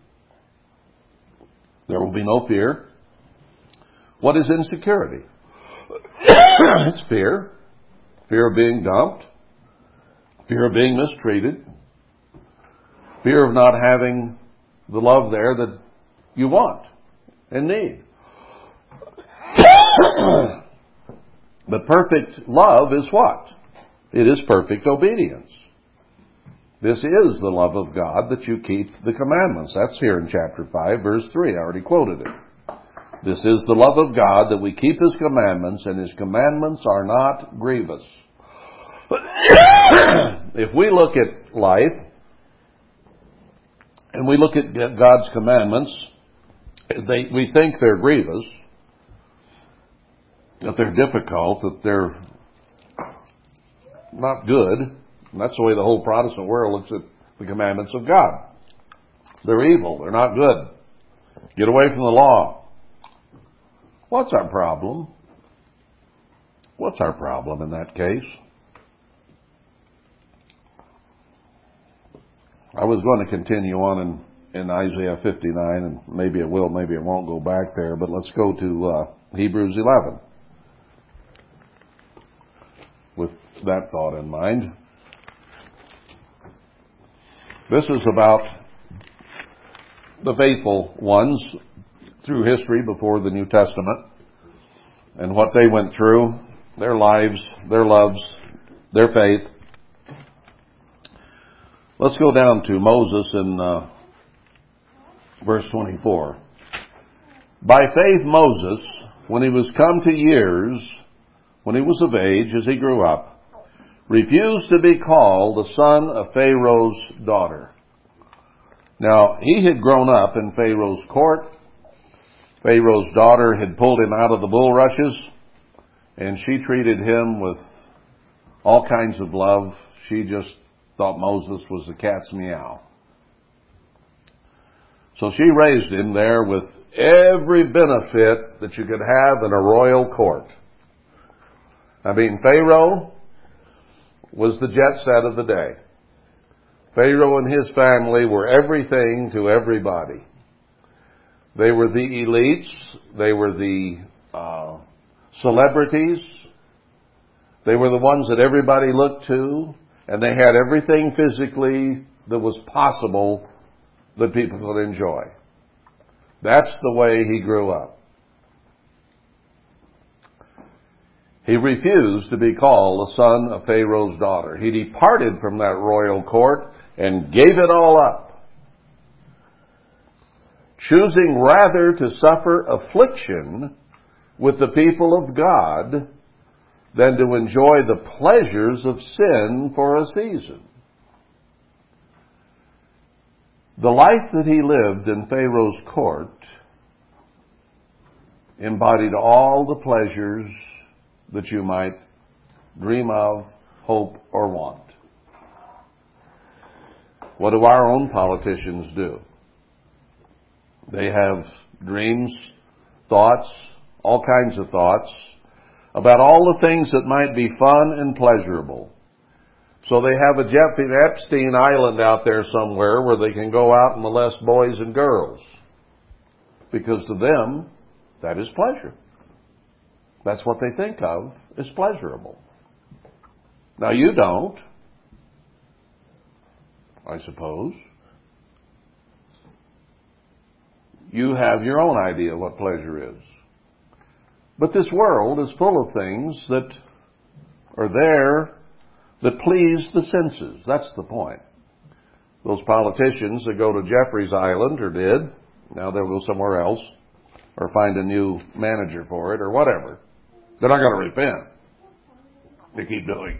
there will be no fear. What is insecurity? it's fear. Fear of being dumped. Fear of being mistreated. Fear of not having the love there that you want and need. but perfect love is what? It is perfect obedience. This is the love of God that you keep the commandments. That's here in chapter 5, verse 3. I already quoted it. This is the love of God that we keep His commandments, and His commandments are not grievous. if we look at life, and we look at God's commandments, they, we think they're grievous, that they're difficult, that they're not good. And that's the way the whole Protestant world looks at the commandments of God. They're evil. They're not good. Get away from the law. What's our problem? What's our problem in that case? I was going to continue on in, in Isaiah 59, and maybe it will, maybe it won't go back there, but let's go to uh, Hebrews 11 with that thought in mind. This is about the faithful ones through history before the New Testament and what they went through, their lives, their loves, their faith. Let's go down to Moses in uh, verse 24. By faith, Moses, when he was come to years, when he was of age, as he grew up, refused to be called the son of Pharaoh's daughter. Now, he had grown up in Pharaoh's court Pharaoh's daughter had pulled him out of the bulrushes, and she treated him with all kinds of love. She just thought Moses was the cat's meow. So she raised him there with every benefit that you could have in a royal court. I mean, Pharaoh was the jet set of the day. Pharaoh and his family were everything to everybody. They were the elites. They were the uh, celebrities. They were the ones that everybody looked to, and they had everything physically that was possible that people could enjoy. That's the way he grew up. He refused to be called the son of Pharaoh's daughter. He departed from that royal court and gave it all up choosing rather to suffer affliction with the people of God than to enjoy the pleasures of sin for a season. The life that he lived in Pharaoh's court embodied all the pleasures that you might dream of, hope, or want. What do our own politicians do? They have dreams, thoughts, all kinds of thoughts about all the things that might be fun and pleasurable. So they have a Jeffrey Epstein Island out there somewhere where they can go out and molest boys and girls. Because to them, that is pleasure. That's what they think of as pleasurable. Now you don't, I suppose. You have your own idea of what pleasure is. But this world is full of things that are there that please the senses. That's the point. Those politicians that go to Jeffrey's Island or did, now they'll go somewhere else or find a new manager for it or whatever. They're not going to repent. They keep doing.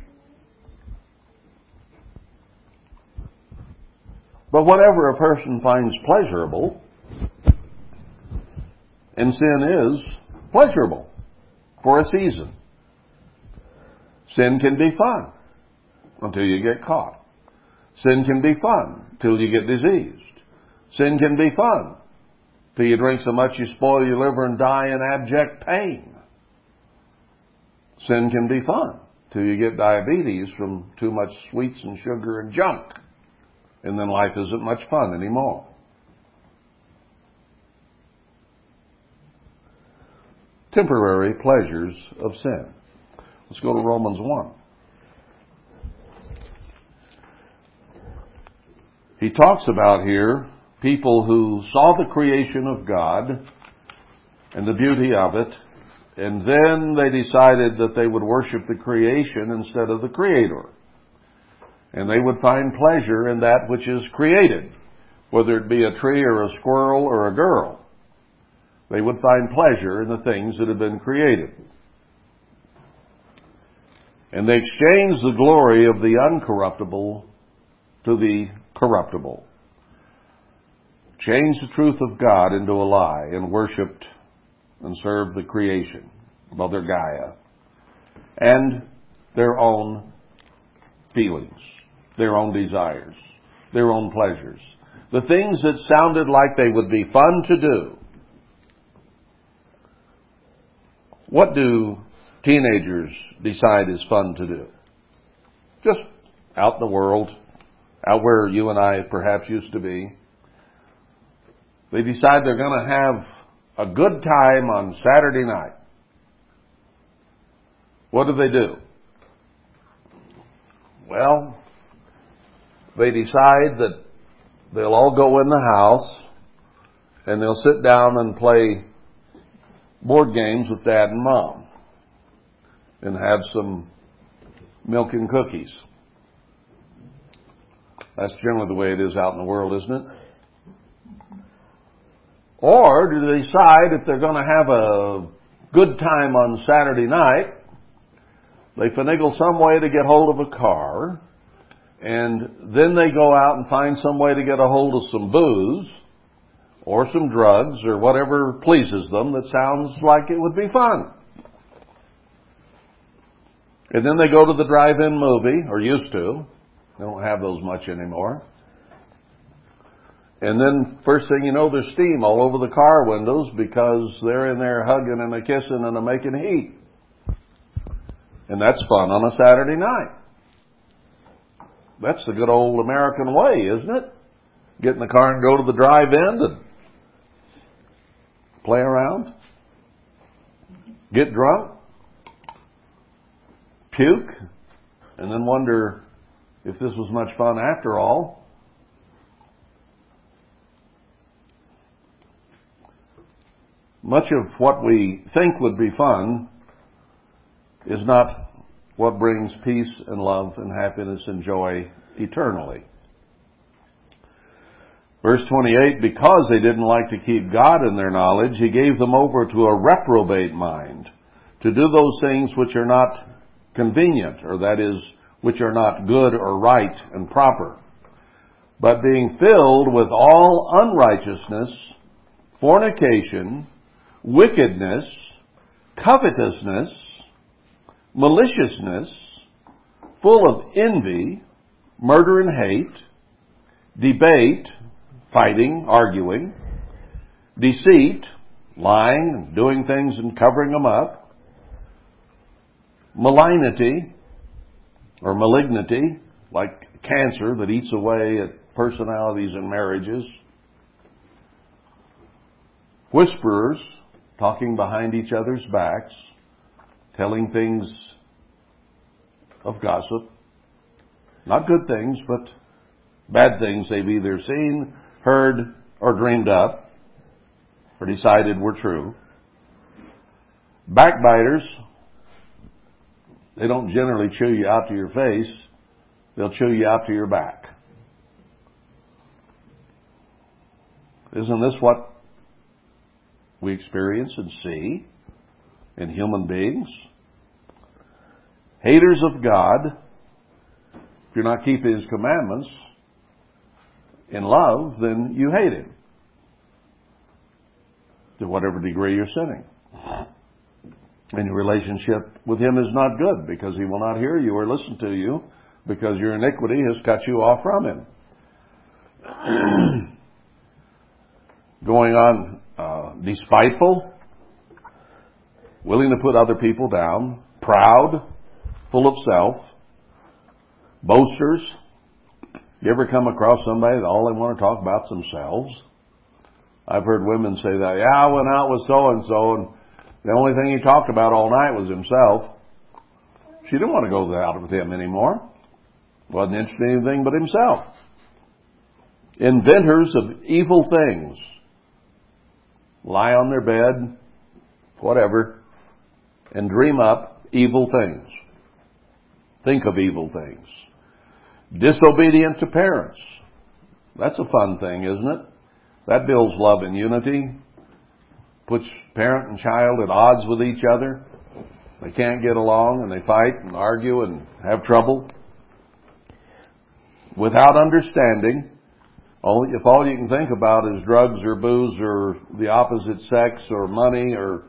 But whatever a person finds pleasurable, and sin is pleasurable for a season. Sin can be fun until you get caught. Sin can be fun till you get diseased. Sin can be fun till you drink so much you spoil your liver and die in abject pain. Sin can be fun till you get diabetes from too much sweets and sugar and junk. And then life isn't much fun anymore. Temporary pleasures of sin. Let's go to Romans 1. He talks about here people who saw the creation of God and the beauty of it, and then they decided that they would worship the creation instead of the Creator. And they would find pleasure in that which is created, whether it be a tree or a squirrel or a girl. They would find pleasure in the things that have been created. And they exchanged the glory of the uncorruptible to the corruptible. Changed the truth of God into a lie and worshiped and served the creation, Mother Gaia, and their own feelings, their own desires, their own pleasures. The things that sounded like they would be fun to do. What do teenagers decide is fun to do? Just out in the world, out where you and I perhaps used to be. They decide they're going to have a good time on Saturday night. What do they do? Well, they decide that they'll all go in the house and they'll sit down and play board games with dad and mom and have some milk and cookies. That's generally the way it is out in the world, isn't it? Or do they decide if they're going to have a good time on Saturday night, they finagle some way to get hold of a car, and then they go out and find some way to get a hold of some booze, or some drugs, or whatever pleases them that sounds like it would be fun. And then they go to the drive-in movie, or used to. They don't have those much anymore. And then first thing you know, there's steam all over the car windows because they're in there hugging and a kissing and a making heat. And that's fun on a Saturday night. That's the good old American way, isn't it? Get in the car and go to the drive-in and play around. Get drunk. Puke. And then wonder if this was much fun after all. Much of what we think would be fun is not what brings peace and love and happiness and joy eternally. Verse 28, because they didn't like to keep God in their knowledge, He gave them over to a reprobate mind to do those things which are not convenient, or that is, which are not good or right and proper. But being filled with all unrighteousness, fornication, wickedness, covetousness, maliciousness, full of envy, murder and hate, debate, fighting, arguing, deceit, lying, doing things and covering them up, malignity, or malignity, like cancer that eats away at personalities and marriages, whisperers, talking behind each other's backs, telling things of gossip. Not good things, but bad things they've either seen, heard, or dreamed up, or decided were true. Backbiters, they don't generally chew you out to your face, they'll chew you out to your back. Isn't this what we experience and see in human beings? Haters of God, if you're not keeping His commandments in love, then you hate Him to whatever degree you're sinning. And your relationship with Him is not good because He will not hear you or listen to you because your iniquity has cut you off from Him. Going on, uh, despiteful, willing to put other people down, proud, full of self, boasters. You ever come across somebody that all they want to talk about is themselves? I've heard women say that. Yeah, I went out with so and so, and the only thing he talked about all night was himself. She didn't want to go out with him anymore. Wasn't interested in anything but himself. Inventors of evil things. Lie on their bed, whatever, and dream up evil things think of evil things. Disobedient to parents. That's a fun thing, isn't it? That builds love and unity, puts parent and child at odds with each other. They can't get along and they fight and argue and have trouble. Without understanding, if all you can think about is drugs or booze or the opposite sex or money or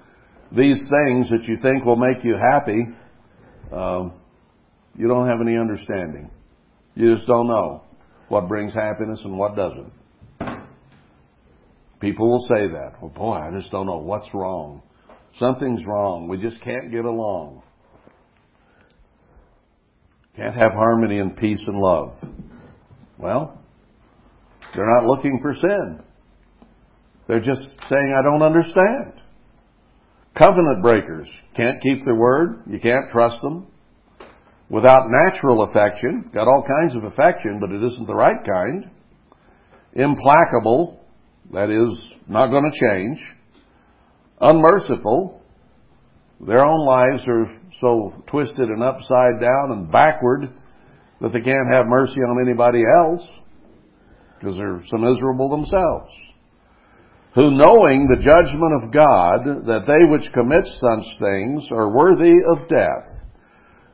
these things that you think will make you happy, um, you don't have any understanding. You just don't know what brings happiness and what doesn't. People will say that. Well, boy, I just don't know what's wrong. Something's wrong. We just can't get along. Can't have harmony and peace and love. Well, they're not looking for sin. They're just saying, I don't understand. Covenant breakers can't keep their word. You can't trust them. Without natural affection, got all kinds of affection, but it isn't the right kind. Implacable, that is, not going to change. Unmerciful, their own lives are so twisted and upside down and backward that they can't have mercy on anybody else because they're so miserable themselves. Who knowing the judgment of God that they which commit such things are worthy of death,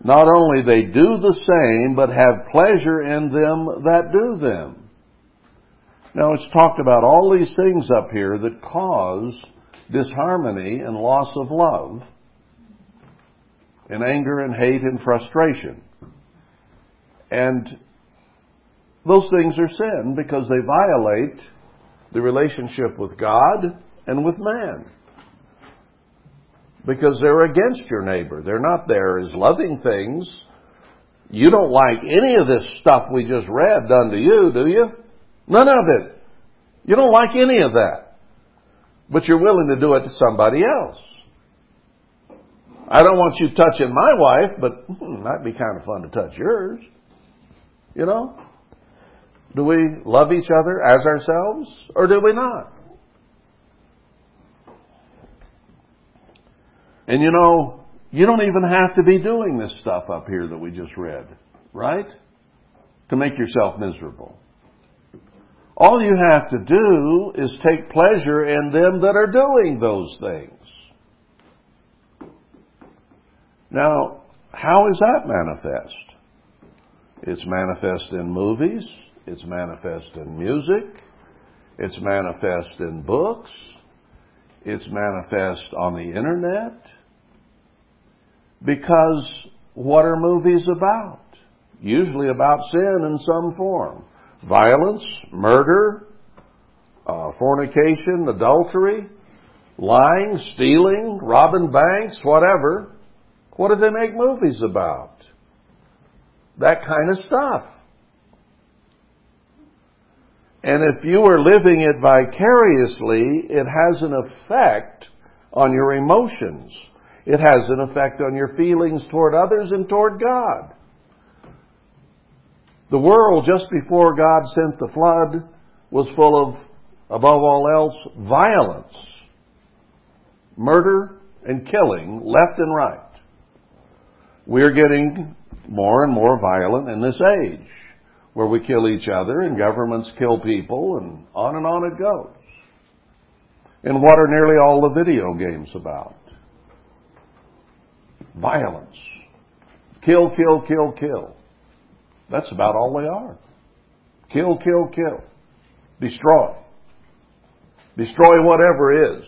not only they do the same, but have pleasure in them that do them. Now it's talked about all these things up here that cause disharmony and loss of love, and anger and hate and frustration. And those things are sin because they violate the relationship with God and with man. Because they're against your neighbor. They're not there as loving things. You don't like any of this stuff we just read done to you, do you? None of it. You don't like any of that. But you're willing to do it to somebody else. I don't want you touching my wife, but hmm, might be kind of fun to touch yours. You know? Do we love each other as ourselves, or do we not? And you know, you don't even have to be doing this stuff up here that we just read, right? To make yourself miserable. All you have to do is take pleasure in them that are doing those things. Now, how is that manifest? It's manifest in movies, it's manifest in music, it's manifest in books, it's manifest on the internet. Because what are movies about? Usually about sin in some form. Violence, murder, uh, fornication, adultery, lying, stealing, robbing banks, whatever. What do they make movies about? That kind of stuff. And if you are living it vicariously, it has an effect on your emotions. It has an effect on your feelings toward others and toward God. The world, just before God sent the flood, was full of, above all else, violence, murder, and killing left and right. We're getting more and more violent in this age, where we kill each other and governments kill people and on and on it goes. And what are nearly all the video games about? Violence. Kill, kill, kill, kill. That's about all they are. Kill, kill, kill. Destroy. Destroy whatever is.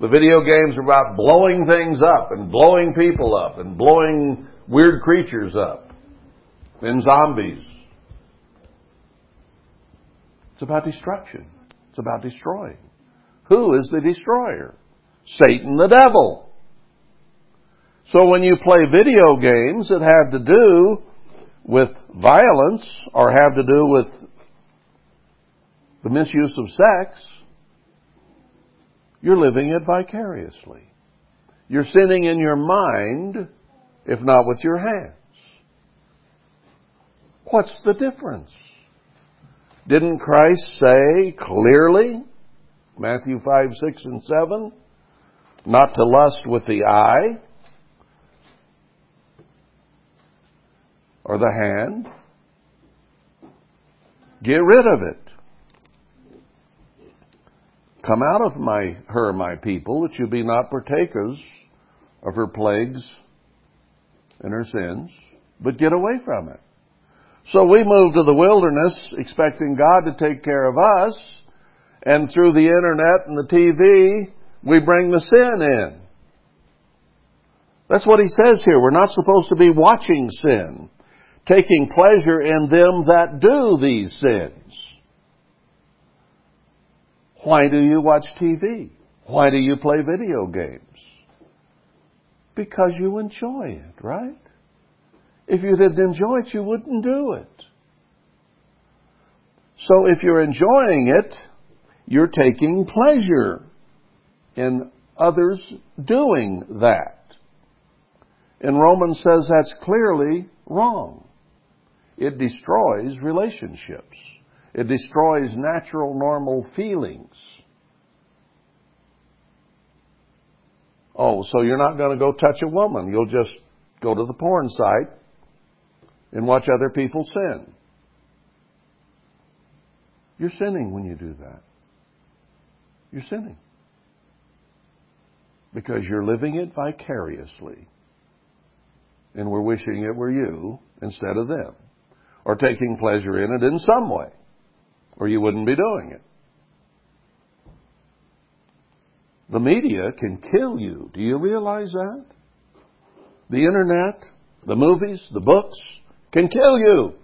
The video games are about blowing things up and blowing people up and blowing weird creatures up and zombies. It's about destruction. It's about destroying. Who is the destroyer? Satan the devil. So when you play video games that have to do with violence or have to do with the misuse of sex, you're living it vicariously. You're sinning in your mind, if not with your hands. What's the difference? Didn't Christ say clearly, Matthew 5, 6, and 7, not to lust with the eye or the hand Get rid of it. Come out of my her, my people, that you be not partakers of her plagues and her sins, but get away from it. So we move to the wilderness expecting God to take care of us, and through the internet and the TV, we bring the sin in. That's what he says here. We're not supposed to be watching sin, taking pleasure in them that do these sins. Why do you watch TV? Why do you play video games? Because you enjoy it, right? If you didn't enjoy it, you wouldn't do it. So if you're enjoying it, you're taking pleasure in others doing that. And Romans says that's clearly wrong. It destroys relationships. It destroys natural, normal feelings. Oh, so you're not going to go touch a woman. You'll just go to the porn site and watch other people sin. You're sinning when you do that. You're sinning. Because you're living it vicariously. And we're wishing it were you instead of them. Or taking pleasure in it in some way. Or you wouldn't be doing it. The media can kill you. Do you realize that? The internet, the movies, the books can kill you.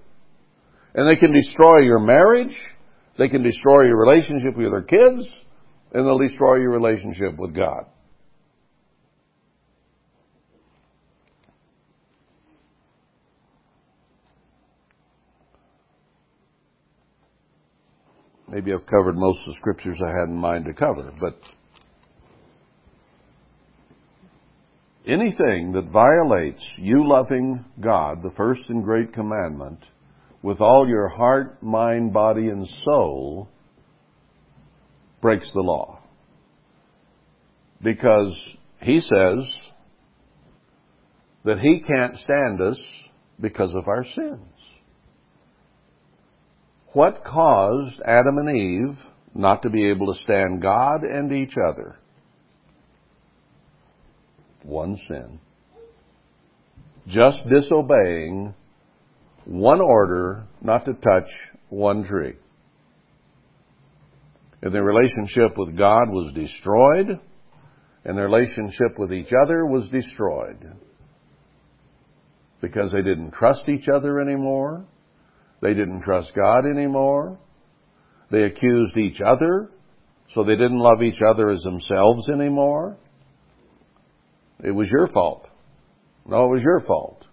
And they can destroy your marriage. They can destroy your relationship with your kids. And they'll destroy your relationship with God. Maybe I've covered most of the scriptures I had in mind to cover, but anything that violates you loving God, the first and great commandment, with all your heart, mind, body, and soul, breaks the law. Because he says that he can't stand us because of our sins. What caused Adam and Eve not to be able to stand God and each other? One sin. Just disobeying one order not to touch one tree. And their relationship with God was destroyed, and their relationship with each other was destroyed. Because they didn't trust each other anymore, they didn't trust God anymore. They accused each other, so they didn't love each other as themselves anymore. It was your fault. No, it was your fault.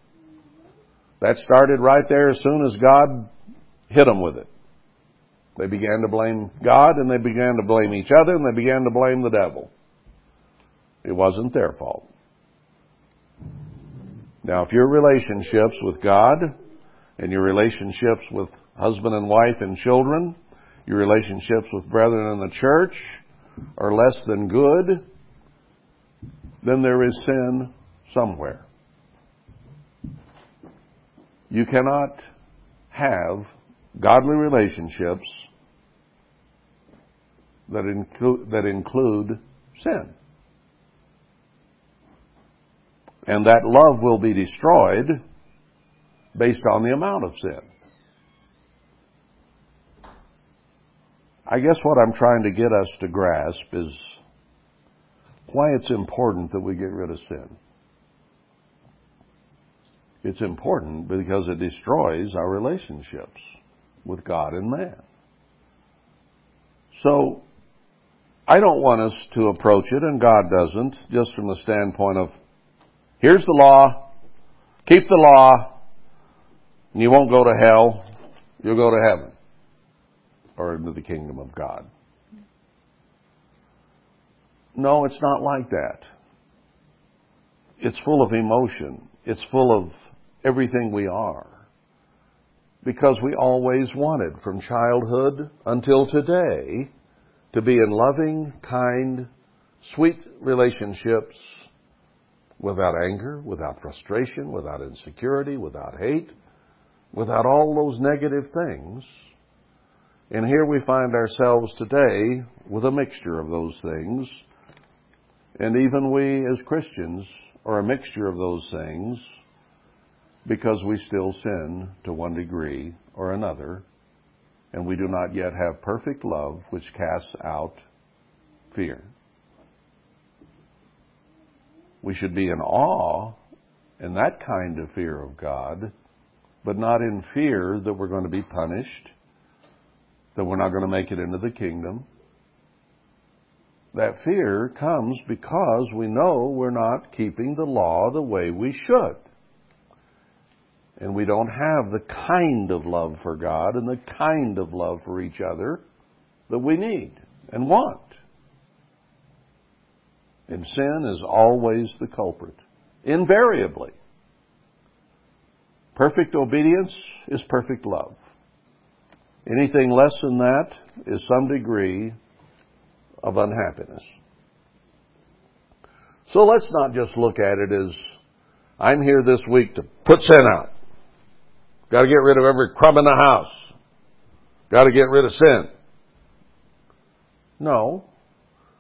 That started right there as soon as God hit them with it. They began to blame God and they began to blame each other and they began to blame the devil. It wasn't their fault. Now, if your relationships with God and your relationships with husband and wife and children, your relationships with brethren in the church are less than good, then there is sin somewhere. You cannot have godly relationships that, include, that include sin. And that love will be destroyed based on the amount of sin. I guess what I'm trying to get us to grasp is why it's important that we get rid of sin. It's important because it destroys our relationships with God and man. So, I don't want us to approach it, and God doesn't, just from the standpoint of, here's the law, keep the law, and you won't go to hell, you'll go to heaven or into the kingdom of God. No, it's not like that. It's full of emotion. It's full of everything we are. Because we always wanted, from childhood until today, to be in loving, kind, sweet relationships without anger, without frustration, without insecurity, without hate, without all those negative things, And here we find ourselves today with a mixture of those things. And even we as Christians are a mixture of those things because we still sin to one degree or another. And we do not yet have perfect love which casts out fear. We should be in awe in that kind of fear of God, but not in fear that we're going to be punished, that we're not going to make it into the kingdom. That fear comes because we know we're not keeping the law the way we should. And we don't have the kind of love for God and the kind of love for each other that we need and want. And sin is always the culprit, invariably. Perfect obedience is perfect love. Anything less than that is some degree of unhappiness. So let's not just look at it as I'm here this week to put sin out. Got to get rid of every crumb in the house. Got to get rid of sin. No.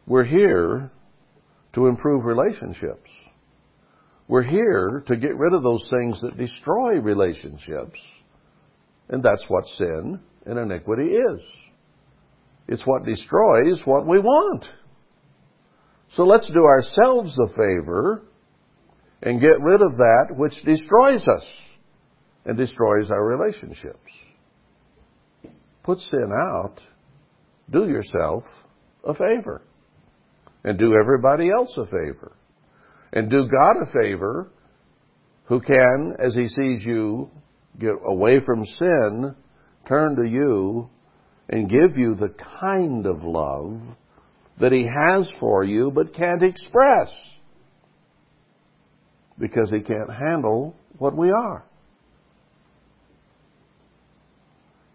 We're here to improve relationships. We're here to get rid of those things that destroy relationships. And that's what sin and iniquity is. It's what destroys what we want. So let's do ourselves the favor and get rid of that which destroys us and destroys our relationships. Put sin out. Do yourself a favor and do everybody else a favor. And do God a favor who can, as he sees you get away from sin, turn to you and give you the kind of love that he has for you but can't express because he can't handle what we are.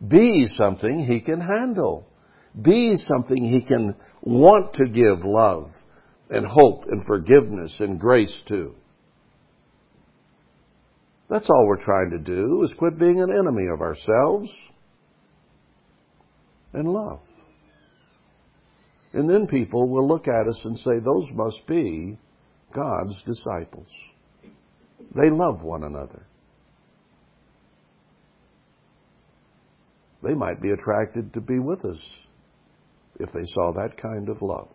Be something he can handle. Be something he can want to give love and hope and forgiveness and grace to. That's all we're trying to do is quit being an enemy of ourselves and love. And then people will look at us and say, those must be God's disciples. They love one another. They might be attracted to be with us if they saw that kind of love.